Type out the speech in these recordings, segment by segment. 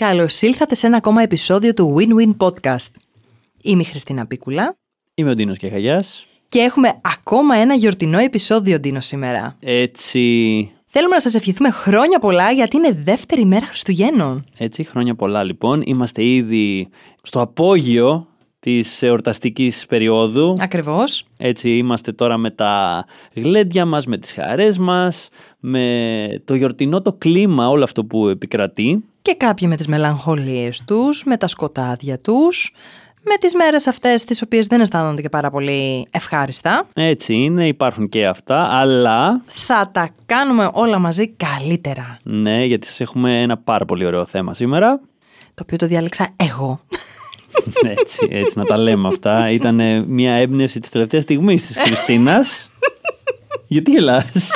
Καλώς ήλθατε σε ένα ακόμα επεισόδιο του Win-Win Podcast. Είμαι η Χριστίνα Πίκουλα. Είμαι ο Ντίνος Κεχαγιάς. Και έχουμε ακόμα ένα γιορτινό επεισόδιο, Ντίνο, σήμερα. Έτσι, Θέλουμε να σας ευχηθούμε χρόνια πολλά γιατί είναι δεύτερη μέρα Χριστουγέννων. έτσι, χρόνια πολλά λοιπόν. Είμαστε ήδη στο απόγειο της εορταστικής περίοδου. Ακριβώς. Έτσι, είμαστε τώρα με τα γλέντια μας, με τις χαρές μας, με το γιορτινό το κλίμα, όλο αυτό που επικρατεί. Και κάποιοι με τις μελαγχολίες τους, με τα σκοτάδια τους, με τις μέρες αυτές τις οποίες δεν αισθάνονται και πάρα πολύ ευχάριστα. Έτσι είναι, υπάρχουν και αυτά, αλλά Θα τα κάνουμε όλα μαζί καλύτερα. ναι, γιατί σας έχουμε ένα πάρα πολύ ωραίο θέμα σήμερα. Το οποίο το διάλεξα εγώ. έτσι, έτσι, να τα λέμε αυτά. Ήταν μια έμπνευση της τελευταίας στιγμής της Χριστίνας. γιατί γελάς;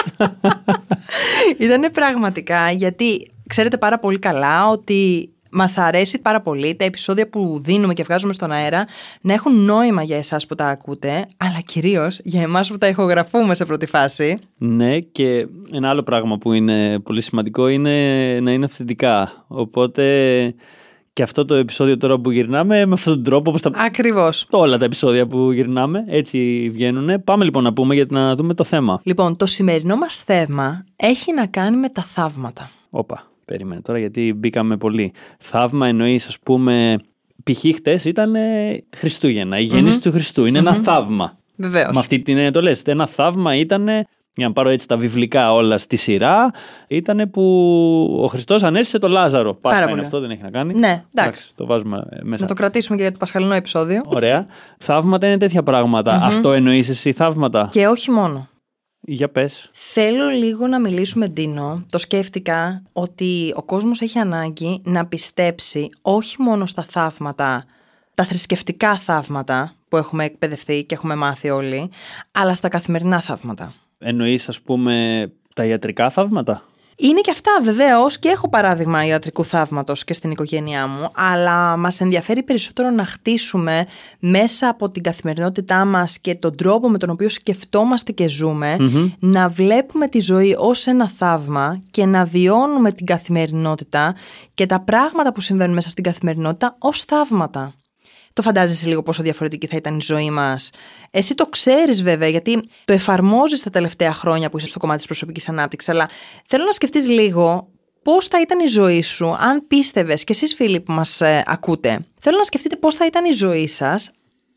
Ήταν πραγματικά γιατί ξέρετε πάρα πολύ καλά ότι μας αρέσει πάρα πολύ τα επεισόδια που δίνουμε και βγάζουμε στον αέρα να έχουν νόημα για εσάς που τα ακούτε, αλλά κυρίως για εμάς που τα ηχογραφούμε σε πρώτη φάση. Ναι, και ένα άλλο πράγμα που είναι πολύ σημαντικό είναι να είναι αυθεντικά. Οπότε και αυτό το επεισόδιο τώρα που γυρνάμε με αυτόν τον τρόπο, όπως τα... Ακριβώς. όλα τα επεισόδια που γυρνάμε, έτσι βγαίνουν. Πάμε λοιπόν να πούμε για να δούμε το θέμα. Λοιπόν, το σημερινό μας θέμα έχει να κάνει με τα θαύματα. Όπα, περίμενε τώρα γιατί μπήκαμε πολύ. Θαύμα εννοείς, ας πούμε, π.χ. χτες ήταν ε, Χριστούγεννα, η γεννηση του Χριστού. ειναι ένα θαύμα. Βεβαίως. Με αυτή την έννοια το λες. Ένα θαύμα ήταν, για να πάρω έτσι τα βιβλικά όλα στη σειρά, ήταν που ο Χριστός ανέστησε το Λάζαρο. Πάσχα Πάρα είναι πολύ. αυτό, δεν έχει να κάνει. Ναι, εντάξει. το βάζουμε ε, μέσα. Να το κρατήσουμε και για το πασχαλινό επεισόδιο. Ωραία. Θαύματα είναι τέτοια πράγματα. Αυτό εννοείς εσύ θαύματα; Και όχι μόνο. Για πες. Θέλω λίγο να μιλήσουμε, Ντίνο. Το σκέφτηκα ότι ο κόσμος έχει ανάγκη να πιστέψει όχι μόνο στα θαύματα, τα θρησκευτικά θαύματα που έχουμε εκπαιδευτεί και έχουμε μάθει όλοι, αλλά στα καθημερινά θαύματα. Εννοείς ας πούμε τα ιατρικά θαύματα; Είναι και αυτά βεβαίως και έχω παράδειγμα ιατρικού θαύματος και στην οικογένειά μου, αλλά μας ενδιαφέρει περισσότερο να χτίσουμε μέσα από την καθημερινότητά μας και τον τρόπο με τον οποίο σκεφτόμαστε και ζουμε να βλέπουμε τη ζωή ως ένα θαύμα και να βιώνουμε την καθημερινότητα και τα πράγματα που συμβαίνουν μέσα στην καθημερινότητα ως θαύματα. Το φαντάζεσαι λίγο πόσο διαφορετική θα ήταν η ζωή μας. Εσύ το ξέρεις βέβαια, γιατί το εφαρμόζεις τα τελευταία χρόνια που είσαι στο κομμάτι της προσωπικής ανάπτυξης. Αλλά θέλω να σκεφτείς λίγο πώς θα ήταν η ζωή σου αν πίστευες, και εσείς φίλοι που μας ακούτε, θέλω να σκεφτείτε πώς θα ήταν η ζωή σας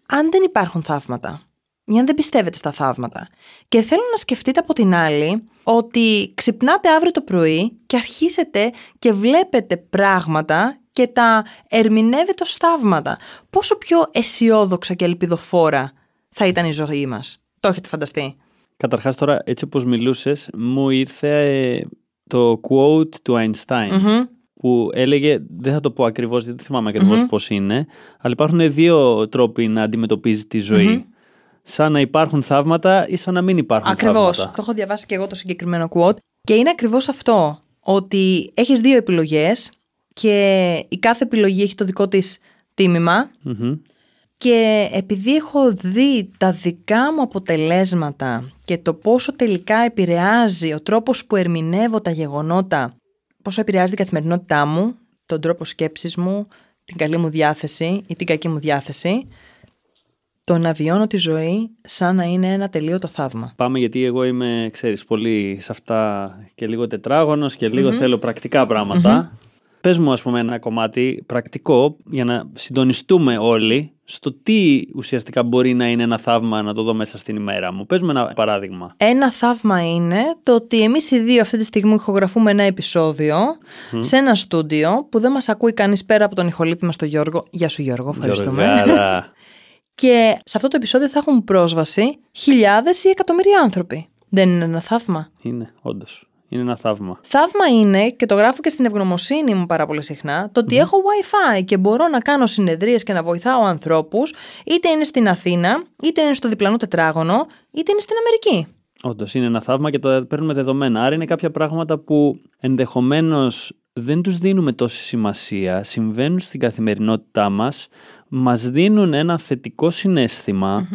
αν δεν υπάρχουν θαύματα. Ή αν δεν πιστεύετε στα θαύματα. Και θέλω να σκεφτείτε από την άλλη ότι ξυπνάτε αύριο το πρωί και αρχίσετε και βλέπετε πράγματα και τα ερμηνεύετε ως θαύματα. Πόσο πιο αισιόδοξα και ελπιδοφόρα θα ήταν η ζωή μας. Το έχετε φανταστεί; Καταρχάς τώρα έτσι όπως μιλούσες μου ήρθε ε, το quote του Einstein που έλεγε, δεν θα το πω ακριβώς, δεν θυμάμαι ακριβώς πώς είναι, αλλά υπάρχουν δύο τρόποι να αντιμετωπίζεις τη ζωή. Σαν να υπάρχουν θαύματα ή σαν να μην υπάρχουν Ακριβώς. θαύματα. Το έχω διαβάσει και εγώ το συγκεκριμένο quote. Και είναι ακριβώς αυτό. Ότι έχεις δύο επιλογές και η κάθε επιλογή έχει το δικό της τίμημα. Μμμ. Και επειδή έχω δει τα δικά μου αποτελέσματα και το πόσο τελικά επηρεάζει ο τρόπος που ερμηνεύω τα γεγονότα, πόσο επηρεάζει την καθημερινότητά μου, τον τρόπο σκέψης μου, την καλή μου διάθεση ή την κακή μου διάθεση, το να βιώνω τη ζωή σαν να είναι ένα τελείωτο θαύμα. Πάμε γιατί εγώ είμαι, ξέρεις, πολύ σε αυτά και λίγο τετράγωνος και λιγο θέλω πρακτικά πράγματα. Πες μου, ας πούμε, ένα κομμάτι πρακτικό για να συντονιστούμε όλοι στο τι ουσιαστικά μπορεί να είναι ένα θαύμα να το δω μέσα στην ημέρα μου. Πες μου ένα παράδειγμα. Ένα θαύμα είναι το ότι εμείς οι δύο αυτή τη στιγμή ηχογραφούμε ένα επεισόδιο σε ένα στούντιο που δεν μας ακούει κανείς πέρα από τον ηχολήπτη μας τον Γιώργο. Γεια σου Γιώργο, ευχαριστούμε. Γιωργάρα. Και σε αυτό το επεισόδιο θα έχουν πρόσβαση χιλιάδες ή εκατομμύρια άνθρωποι. Δεν είναι ένα θαύμα. είναι, όντως. Είναι ένα θαύμα. Θαύμα είναι, και το γράφω και στην ευγνωμοσύνη μου πάρα πολύ συχνά, το ότι έχω WiFi και μπορώ να κάνω συνεδρίες και να βοηθάω ανθρώπους, είτε είναι στην Αθήνα, είτε είναι στο διπλανό τετράγωνο, είτε είναι στην Αμερική. Όντως είναι ένα θαύμα και το παίρνουμε δεδομένα. Άρα είναι κάποια πράγματα που ενδεχομένως δεν τους δίνουμε τόση σημασία, συμβαίνουν στην καθημερινότητά μας, μας δίνουν ένα θετικό συναίσθημα,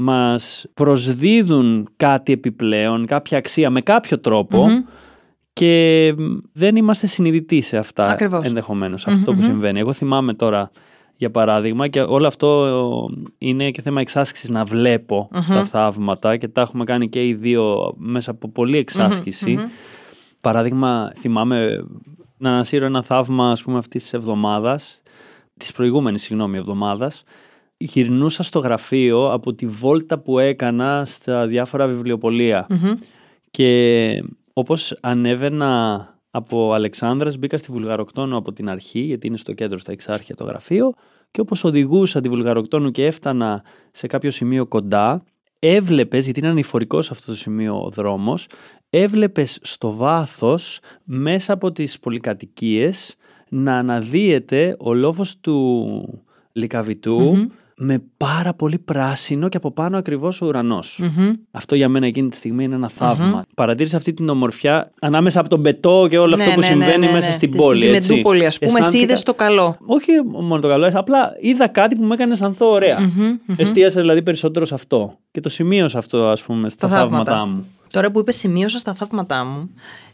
μας προσδίδουν κάτι επιπλέον, κάποια αξία με κάποιο τρόπο και δεν είμαστε συνειδητοί σε αυτά Ακριβώς. ενδεχομένως, αυτό που συμβαίνει. Εγώ θυμάμαι τώρα για παράδειγμα και όλο αυτό είναι και θέμα εξάσκησης να βλέπω τα θαύματα και τα έχουμε κάνει και οι δύο μέσα από πολλή εξάσκηση. Παράδειγμα θυμάμαι να ανασύρω ένα θαύμα ας πούμε αυτής της εβδομάδας της προηγούμενης συγγνώμη εβδομάδας γυρνούσα στο γραφείο από τη βόλτα που έκανα στα διάφορα βιβλιοπωλεία. Και όπως ανέβαινα από Αλεξάνδρας μπήκα στη Βουλγαροκτόνο από την αρχή γιατί είναι στο κέντρο στα Εξάρχεια το γραφείο και όπως οδηγούσα τη Βουλγαροκτόνου και έφτανα σε κάποιο σημείο κοντά έβλεπες, γιατί είναι ανηφορικός αυτό το σημείο ο δρόμος, έβλεπες στο βάθος μέσα από τις πολυκατοικίες να αναδύεται ο λόφος του λικαβιτου με πάρα πολύ πράσινο και από πάνω ακριβώς ο ουρανος Αυτό για μένα εκείνη τη στιγμή είναι ένα θαύμα. Παρατήρησα αυτή την ομορφιά ανάμεσα από τον πετό και όλο Ναι, αυτό που ναι, ναι, συμβαίνει ναι, μέσα ναι. στην Στη πόλη. έτσι. Τσιμεντούπολη, ας πούμε, εσύ Αισθάνθηκα- είδες το καλό. Όχι μόνο το καλό, απλά είδα κάτι που με έκανε αισθανθώ ωραία. Εστίασα δηλαδή περισσότερο σε αυτό. Και το σημείωσα αυτό, ας πούμε, στα Τα θαύματα. θαύματά μου. Τώρα που είπες σημείωσα στα θαύματά μου,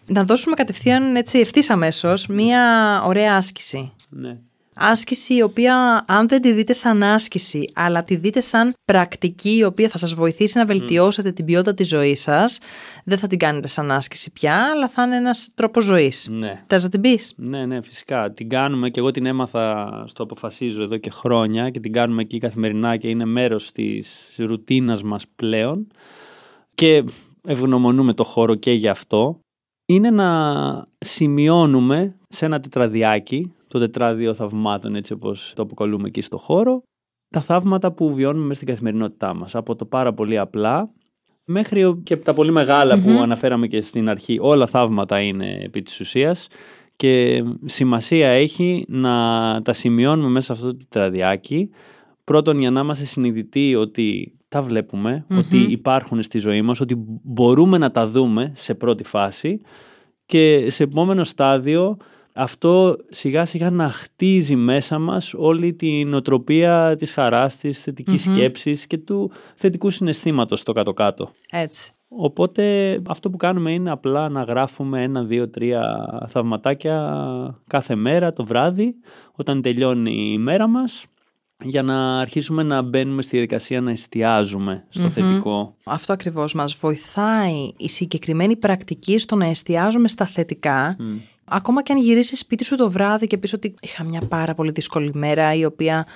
να δώσουμε κατευθείαν έτσι ευθύς αμέσως μία ωραία άσκηση. Ναι. Άσκηση η οποία αν δεν τη δείτε σαν άσκηση, αλλά τη δείτε σαν πρακτική η οποία θα σας βοηθήσει να βελτιώσετε την ποιότητα της ζωής σας, δεν θα την κάνετε σαν άσκηση πια, αλλά θα είναι ένας τρόπος ζωής. Ναι. Θες να την πεις; Ναι, ναι, φυσικά. Την κάνουμε και εγώ την έμαθα στο αποφασίζω εδώ και χρόνια και την κάνουμε εκεί καθημερινά και είναι μέρος της ρουτίνας μας πλέον και ευγνωμονούμε το χώρο και γι' αυτό. Είναι να σημειώνουμε σε ένα τετραδιάκι, το τετράδιο θαυμάτων έτσι όπως το αποκαλούμε εκεί στο χώρο, τα θαύματα που βιώνουμε μέσα στην καθημερινότητά μας. Από το πάρα πολύ απλά μέχρι και τα πολύ μεγάλα που αναφέραμε και στην αρχή. Όλα θαύματα είναι επί της ουσίας και σημασία έχει να τα σημειώνουμε μέσα σε αυτό το τετραδιάκι. Πρώτον για να είμαστε συνειδητοί ότι τα βλεπουμε ότι υπάρχουν στη ζωή μας, ότι μπορούμε να τα δούμε σε πρώτη φάση και σε επόμενο στάδιο αυτό σιγά σιγά να χτίζει μέσα μας όλη την οτροπία της χαράς, της θετικης σκέψης και του θετικού συναισθήματος στο κάτω-κάτω. Έτσι. Οπότε αυτό που κάνουμε είναι απλά να γράφουμε ένα, δύο, τρία θαυματάκια κάθε μέρα το βράδυ όταν τελειώνει η μέρα μας για να αρχίσουμε να μπαίνουμε στη διαδικασία να εστιάζουμε στο θετικό. Αυτό ακριβώς μας βοηθάει η συγκεκριμένη πρακτική στο να εστιάζουμε στα θετικά. Ακόμα και αν γυρίσεις σπίτι σου το βράδυ και πεις ότι είχα μια πάρα πολύ δύσκολη μέρα η οποία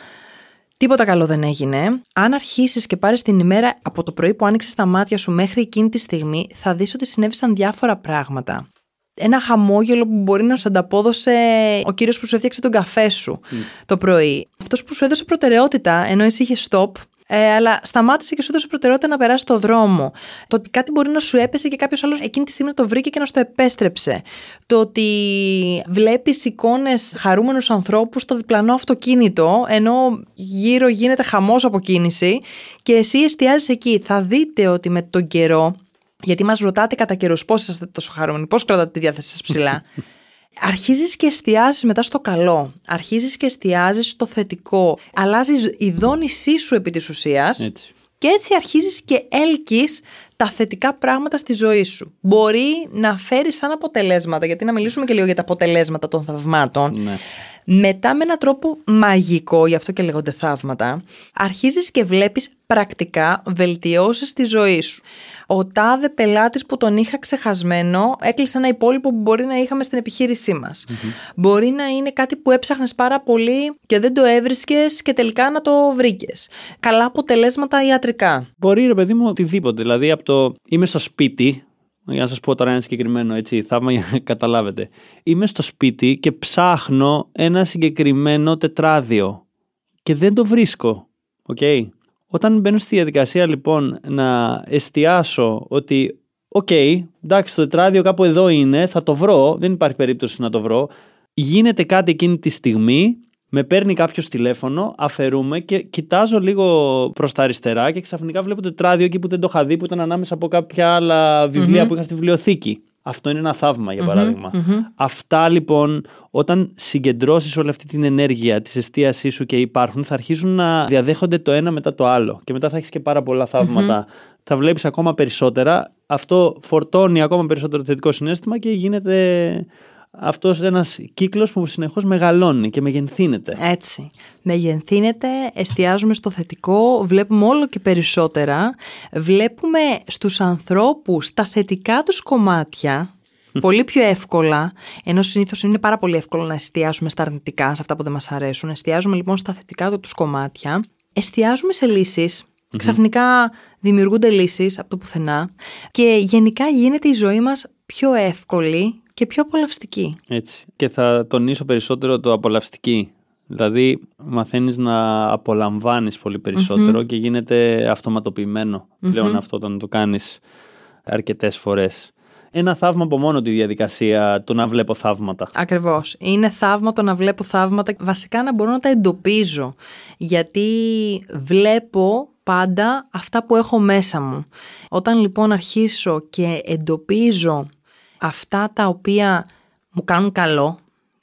τίποτα καλό δεν έγινε. Αν αρχίσεις και πάρεις την ημέρα από το πρωί που άνοιξες τα μάτια σου μέχρι εκείνη τη στιγμή θα δεις ότι συνέβησαν διάφορα πράγματα. Ένα χαμόγελο που μπορεί να σου ανταπόδωσε ο κύριος που σου έφτιαξε τον καφέ σου το πρωί. Αυτός που σου έδωσε προτεραιότητα ενώ εσύ είχες stop ε, αλλά σταμάτησε και σου έδωσε προτεραιότητα να περάσει το δρόμο. Το ότι κάτι μπορεί να σου έπεσε και κάποιος άλλος εκείνη τη στιγμή να το βρήκε και να στο επέστρεψε. Το ότι βλέπεις εικόνες χαρούμενους ανθρώπους στο διπλανό αυτοκίνητο, ενώ γύρω γίνεται χαμός από κίνηση και εσύ εστιάζεις εκεί. Θα δείτε ότι με τον καιρό. Γιατί μας ρωτάτε κατά καιρούς πώς είσαστε τόσο χαρούμενοι, πώς κρατάτε τη διάθεση σας ψηλά. Αρχίζεις και εστιάζεις μετά στο καλό. Αρχίζεις και εστιάζεις στο θετικό. Αλλάζεις η δόνησή σου επί της ουσίας. Έτσι. Και έτσι αρχίζεις και έλκεις τα θετικά πράγματα στη ζωή σου. Μπορεί να φέρεις σαν αποτελέσματα, γιατί να μιλήσουμε και λίγο για τα αποτελέσματα των θαυμάτων. Ναι. Μετά με έναν τρόπο μαγικό, γι' αυτό και λέγονται θαύματα, αρχίζεις και βλέπεις πρακτικά βελτιώσεις στη ζωής σου. Ο τάδε πελάτης που τον είχα ξεχασμένο έκλεισε ένα υπόλοιπο που μπορεί να είχαμε στην επιχείρησή μας. Μπορεί να είναι κάτι που έψαχνες πάρα πολύ και δεν το έβρισκες και τελικά να το βρήκες. Καλά αποτελέσματα ιατρικά. Μπορεί ρε παιδί μου οτιδήποτε. Δηλαδή από το είμαι στο σπίτι, για να σας πω τώρα ένα συγκεκριμένο έτσι, θαύμα για να καταλάβετε. Είμαι στο σπίτι και ψάχνω ένα συγκεκριμένο τετράδιο και δεν το βρίσκω. Οκ; Όταν μπαίνω στη διαδικασία λοιπόν να εστιάσω ότι οκ, εντάξει το τετράδιο κάπου εδώ είναι, θα το βρω, δεν υπάρχει περίπτωση να το βρω. Γίνεται κάτι εκείνη τη στιγμή, με παίρνει κάποιος τηλέφωνο, αφαιρούμαι και κοιτάζω λίγο προς τα αριστερά και ξαφνικά βλέπω το τετράδιο εκεί που δεν το είχα δει, που ήταν ανάμεσα από κάποια άλλα βιβλία που είχα στη βιβλιοθήκη. Αυτό είναι ένα θαύμα, για παραδειγμα Αυτά λοιπόν, όταν συγκεντρώσεις όλη αυτή την ενέργεια της εστίασής σου και υπάρχουν, θα αρχίσουν να διαδέχονται το ένα μετά το άλλο. Και μετά θα έχεις και πάρα πολλά θαύματα θα βλέπεις ακόμα περισσότερα. Αυτό φορτώνει ακόμα περισσότερο το θετικό συνέστημα και γίνεται αυτός ένας κύκλος που συνεχώς μεγαλώνει και μεγενθύνεται. Έτσι. Μεγενθύνεται, εστιάζουμε στο θετικό, βλέπουμε όλο και περισσότερα. Βλέπουμε στους ανθρώπους τα θετικά τους κομμάτια πολύ πιο εύκολα, ενώ συνήθως είναι πάρα πολύ εύκολο να εστιάσουμε στα αρνητικά, σε αυτά που δεν μας αρέσουν. Εστιάζουμε λοιπόν στα θετικά του κομμάτια. Εστιάζουμε σε λύσεις. Ξαφνικά δημιουργούνται λύσεις από το πουθενά και γενικά γίνεται η ζωή μας πιο εύκολη και πιο απολαυστική. Έτσι. Και θα τονίσω περισσότερο το απολαυστική. Δηλαδή μαθαίνεις να απολαμβάνεις πολύ και γίνεται αυτοματοποιημένο πλέον αυτό όταν το κάνεις αρκετές φορές ένα θαύμα από μόνο τη διαδικασία του να βλέπω θαύματα. Ακριβώς. Είναι θαύμα το να βλέπω θαύματα. Βασικά να μπορώ να τα εντοπίζω. Γιατί βλέπω πάντα αυτά που έχω μέσα μου. Όταν λοιπόν αρχίσω και εντοπίζω αυτά τα οποία μου κάνουν καλό,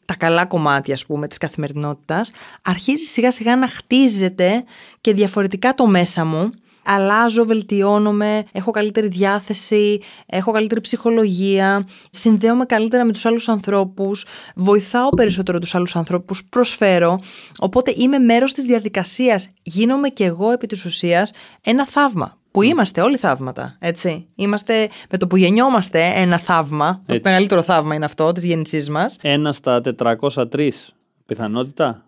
τα καλά κομμάτια ας πούμε της καθημερινότητας, αρχίζει σιγά σιγά να χτίζεται και διαφορετικά το μέσα μου. Αλλάζω, βελτιώνομαι, έχω καλύτερη διάθεση, έχω καλύτερη ψυχολογία, συνδέομαι καλύτερα με τους άλλους ανθρώπους, βοηθάω περισσότερο τους άλλους ανθρώπους, προσφέρω, οπότε είμαι μέρος της διαδικασίας, γίνομαι κι εγώ επί της ουσίας ένα θαύμα. Που είμαστε όλοι θαύματα, έτσι. Είμαστε με το που γεννιόμαστε ένα θαύμα. Το μεγαλύτερο θαύμα είναι αυτό της γέννησής μας. Ένα στα 403 πιθανότητα.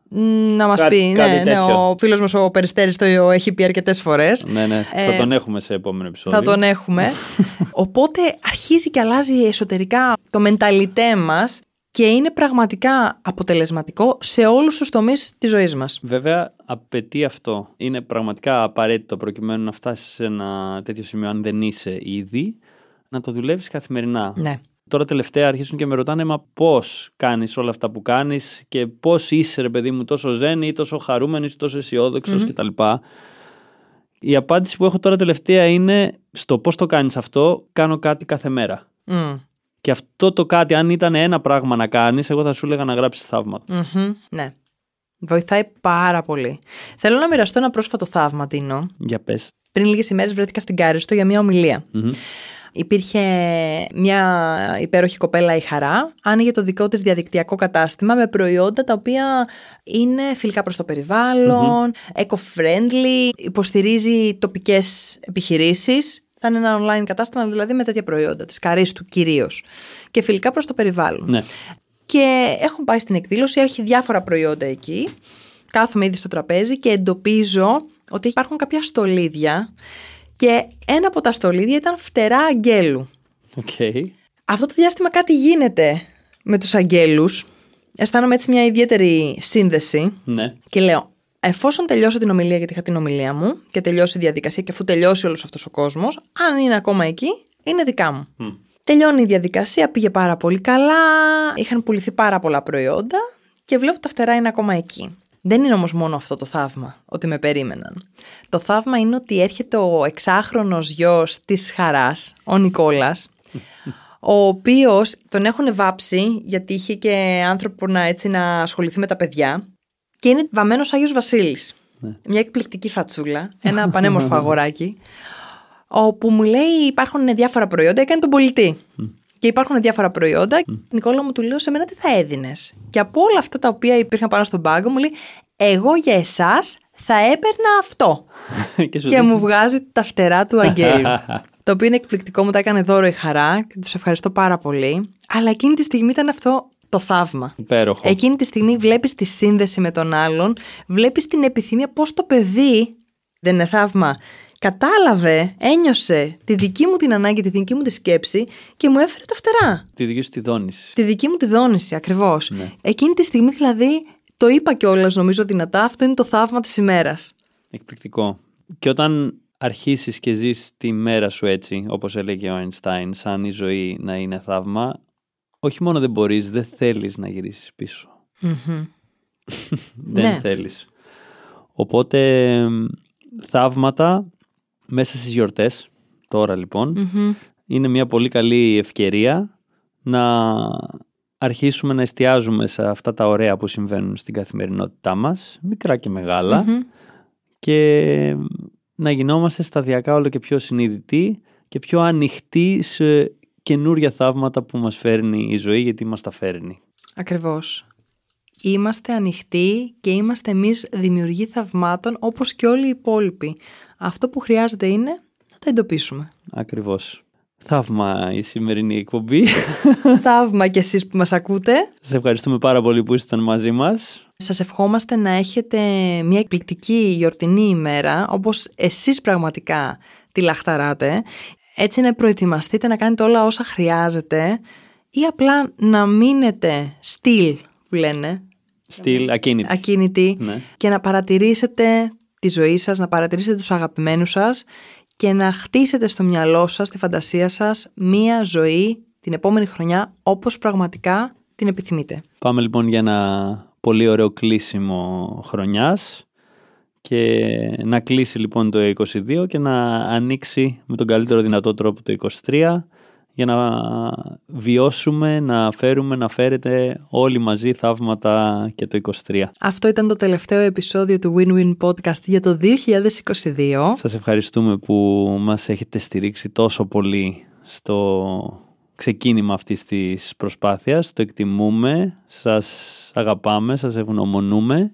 Να μας πει. Ναι, ναι, ο φίλος μας ο Περιστέρης το έχει πει αρκετές φορές. Ναι, ναι. θα ε, τον έχουμε σε επόμενο επεισόδιο. Θα τον έχουμε. Οπότε αρχίζει και αλλάζει εσωτερικά το μενταλιτέ μας και είναι πραγματικά αποτελεσματικό σε όλους τους τομείς της ζωής μας. Βέβαια, απαιτεί αυτό. Είναι πραγματικά απαραίτητο προκειμένου να φτάσεις σε ένα τέτοιο σημείο, αν δεν είσαι ήδη, να το δουλεύεις καθημερινά. Ναι. Τώρα τελευταία αρχίζουν και με ρωτάνε, μα πώς κάνεις όλα αυτά που κάνεις και πώς είσαι, ρε παιδί μου, τόσο ζεν ή τόσο χαρούμενος ή τόσο αισιόδοξος mm-hmm. κτλ. Η απάντηση που έχω τώρα τελευταία είναι στο πώς το κάνεις αυτό, κάνω κάτι κάθε μέρα. Mm. Και αυτό το κάτι, αν ήταν ένα πράγμα να κάνεις, εγώ θα σου έλεγα να γράψεις θαύματα. Mm-hmm. Ναι. Βοηθάει πάρα πολύ. Θέλω να μοιραστώ ένα πρόσφατο θαύμα, Τίνο. Για πες. Πριν λίγες ημέρες βρέθηκα στην Κάριστο για μια ομιλία. Mm-hmm. Υπήρχε μια υπέροχη κοπέλα η Χαρά, άνοιγε το δικό της διαδικτυακό κατάστημα με προϊόντα τα οποία είναι φιλικά προς το περιβάλλον, mm eco-friendly, υποστηρίζει τοπικές επιχειρήσεις. Θα είναι ένα online κατάστημα δηλαδή με τέτοια προϊόντα, της καρίστου κυρίως και φιλικά προς το περιβάλλον. Ναι. Και έχω πάει στην εκδήλωση, έχει διάφορα προϊόντα εκεί. Κάθομαι ήδη στο τραπέζι και εντοπίζω ότι υπάρχουν κάποια στολίδια και ένα από τα στολίδια ήταν φτερά αγγέλου. Okay. Αυτό το διάστημα κάτι γίνεται με τους αγγέλους. Αισθάνομαι έτσι μια ιδιαίτερη σύνδεση. Ναι. Και λέω, εφόσον τελειώσω την ομιλία, γιατί είχα την ομιλία μου και τελειώσει η διαδικασία και αφού τελειώσει όλος αυτός ο κόσμος, αν είναι ακόμα εκεί, είναι δικά μου. Mm. Τελειώνει η διαδικασία, πήγε πάρα πολύ καλά, είχαν πουληθεί πάρα πολλά προϊόντα και βλέπω τα φτερά είναι ακόμα εκεί. Δεν είναι όμως μόνο αυτό το θαύμα, ότι με περίμεναν. Το θαύμα είναι ότι έρχεται ο εξάχρονος γιος της Χαράς, ο Νικόλας, ο οποίος τον έχουν βάψει γιατί είχε και άνθρωπο να, έτσι, να ασχοληθεί με τα παιδιά και είναι βαμμένος Άγιος Βασίλης. Ναι. Μια εκπληκτική φατσούλα, ένα πανέμορφο αγοράκι, όπου μου λέει υπάρχουν διάφορα προϊόντα, έκανε τον πολιτή και υπάρχουν διάφορα προϊόντα. Mm. Νικόλα μου του λέω σε μένα τι θα έδινες. Και από όλα αυτά τα οποία υπήρχαν πάνω στον πάγκο μου λέει, Εγώ για εσάς θα έπαιρνα αυτό. και, και μου βγάζει τα φτερά του Αγγέλου. το οποίο είναι εκπληκτικό, μου τα έκανε δώρο η χαρά και τους ευχαριστώ πάρα πολύ. Αλλά εκείνη τη στιγμή ήταν αυτό το θαύμα. Υπέροχο. Εκείνη τη στιγμή βλέπεις τη σύνδεση με τον άλλον, βλέπεις την επιθυμία πώς το παιδί. Δεν είναι θαύμα κατάλαβε, ένιωσε τη δική μου την ανάγκη, τη δική μου τη σκέψη και μου έφερε τα φτερά. Τη δική σου τη δόνηση. Τη δική μου τη δόνηση, ακριβώς. Ναι. Εκείνη τη στιγμή δηλαδή το είπα κιόλας, νομίζω δυνατά, αυτό είναι το θαύμα της ημέρας. Εκπληκτικό. Και όταν αρχίσεις και ζεις τη μέρα σου έτσι, όπως έλεγε ο Αϊνστάιν, σαν η ζωή να είναι θαύμα, όχι μόνο δεν μπορείς, δεν θέλεις να γυρίσεις πίσω. δεν ναι. θέλεις. Οπότε θαύματα μέσα στις γιορτές, τώρα λοιπόν, είναι μια πολύ καλή ευκαιρία να αρχίσουμε να εστιάζουμε σε αυτά τα ωραία που συμβαίνουν στην καθημερινότητά μας, μικρά και μεγαλα και να γινόμαστε σταδιακά όλο και πιο συνειδητοί και πιο ανοιχτοί σε καινούρια θαύματα που μας φέρνει η ζωή γιατί μας τα φέρνει. Ακριβώς. Είμαστε ανοιχτοί και είμαστε εμείς δημιουργοί θαυμάτων όπως και όλοι οι υπόλοιποι. Αυτό που χρειάζεται είναι να τα εντοπίσουμε. Ακριβώς. Θαύμα η σημερινή εκπομπή. Θαύμα και εσείς που μας ακούτε. Σας ευχαριστούμε πάρα πολύ που ήσασταν μαζί μας. Σας ευχόμαστε να έχετε μια εκπληκτική γιορτινή ημέρα, όπως εσείς πραγματικά τη λαχταράτε. Έτσι να προετοιμαστείτε να κάνετε όλα όσα χρειάζεται ή απλά να μείνετε στυλ, που λένε. Στυλ, ακίνητη. Ακίνητη Ναι. και να παρατηρήσετε τη ζωή σας, να παρατηρήσετε τους αγαπημένους σας και να χτίσετε στο μυαλό σας, στη φαντασία σας, μία ζωή την επόμενη χρονιά όπως πραγματικά την επιθυμείτε. Πάμε λοιπόν για ένα πολύ ωραίο κλείσιμο χρονιάς και να κλείσει λοιπόν το 22 και να ανοίξει με τον καλύτερο δυνατό τρόπο το 23 για να βιώσουμε, να φέρουμε, να φέρετε όλοι μαζί θαύματα και το 23. Αυτό ήταν το τελευταίο επεισόδιο του Win-Win Podcast για το 2022. Σας ευχαριστούμε που μας έχετε στηρίξει τόσο πολύ στο ξεκίνημα αυτής της προσπάθειας. Το εκτιμούμε, σας αγαπάμε, σας ευγνωμονούμε.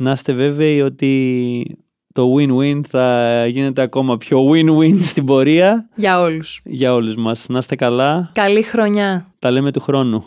Να είστε βέβαιοι ότι το win-win θα γίνεται ακόμα πιο win-win στην πορεία Για όλους. για όλους μας. Να είστε καλά, Καλή χρονιά. τα λέμε του χρόνου.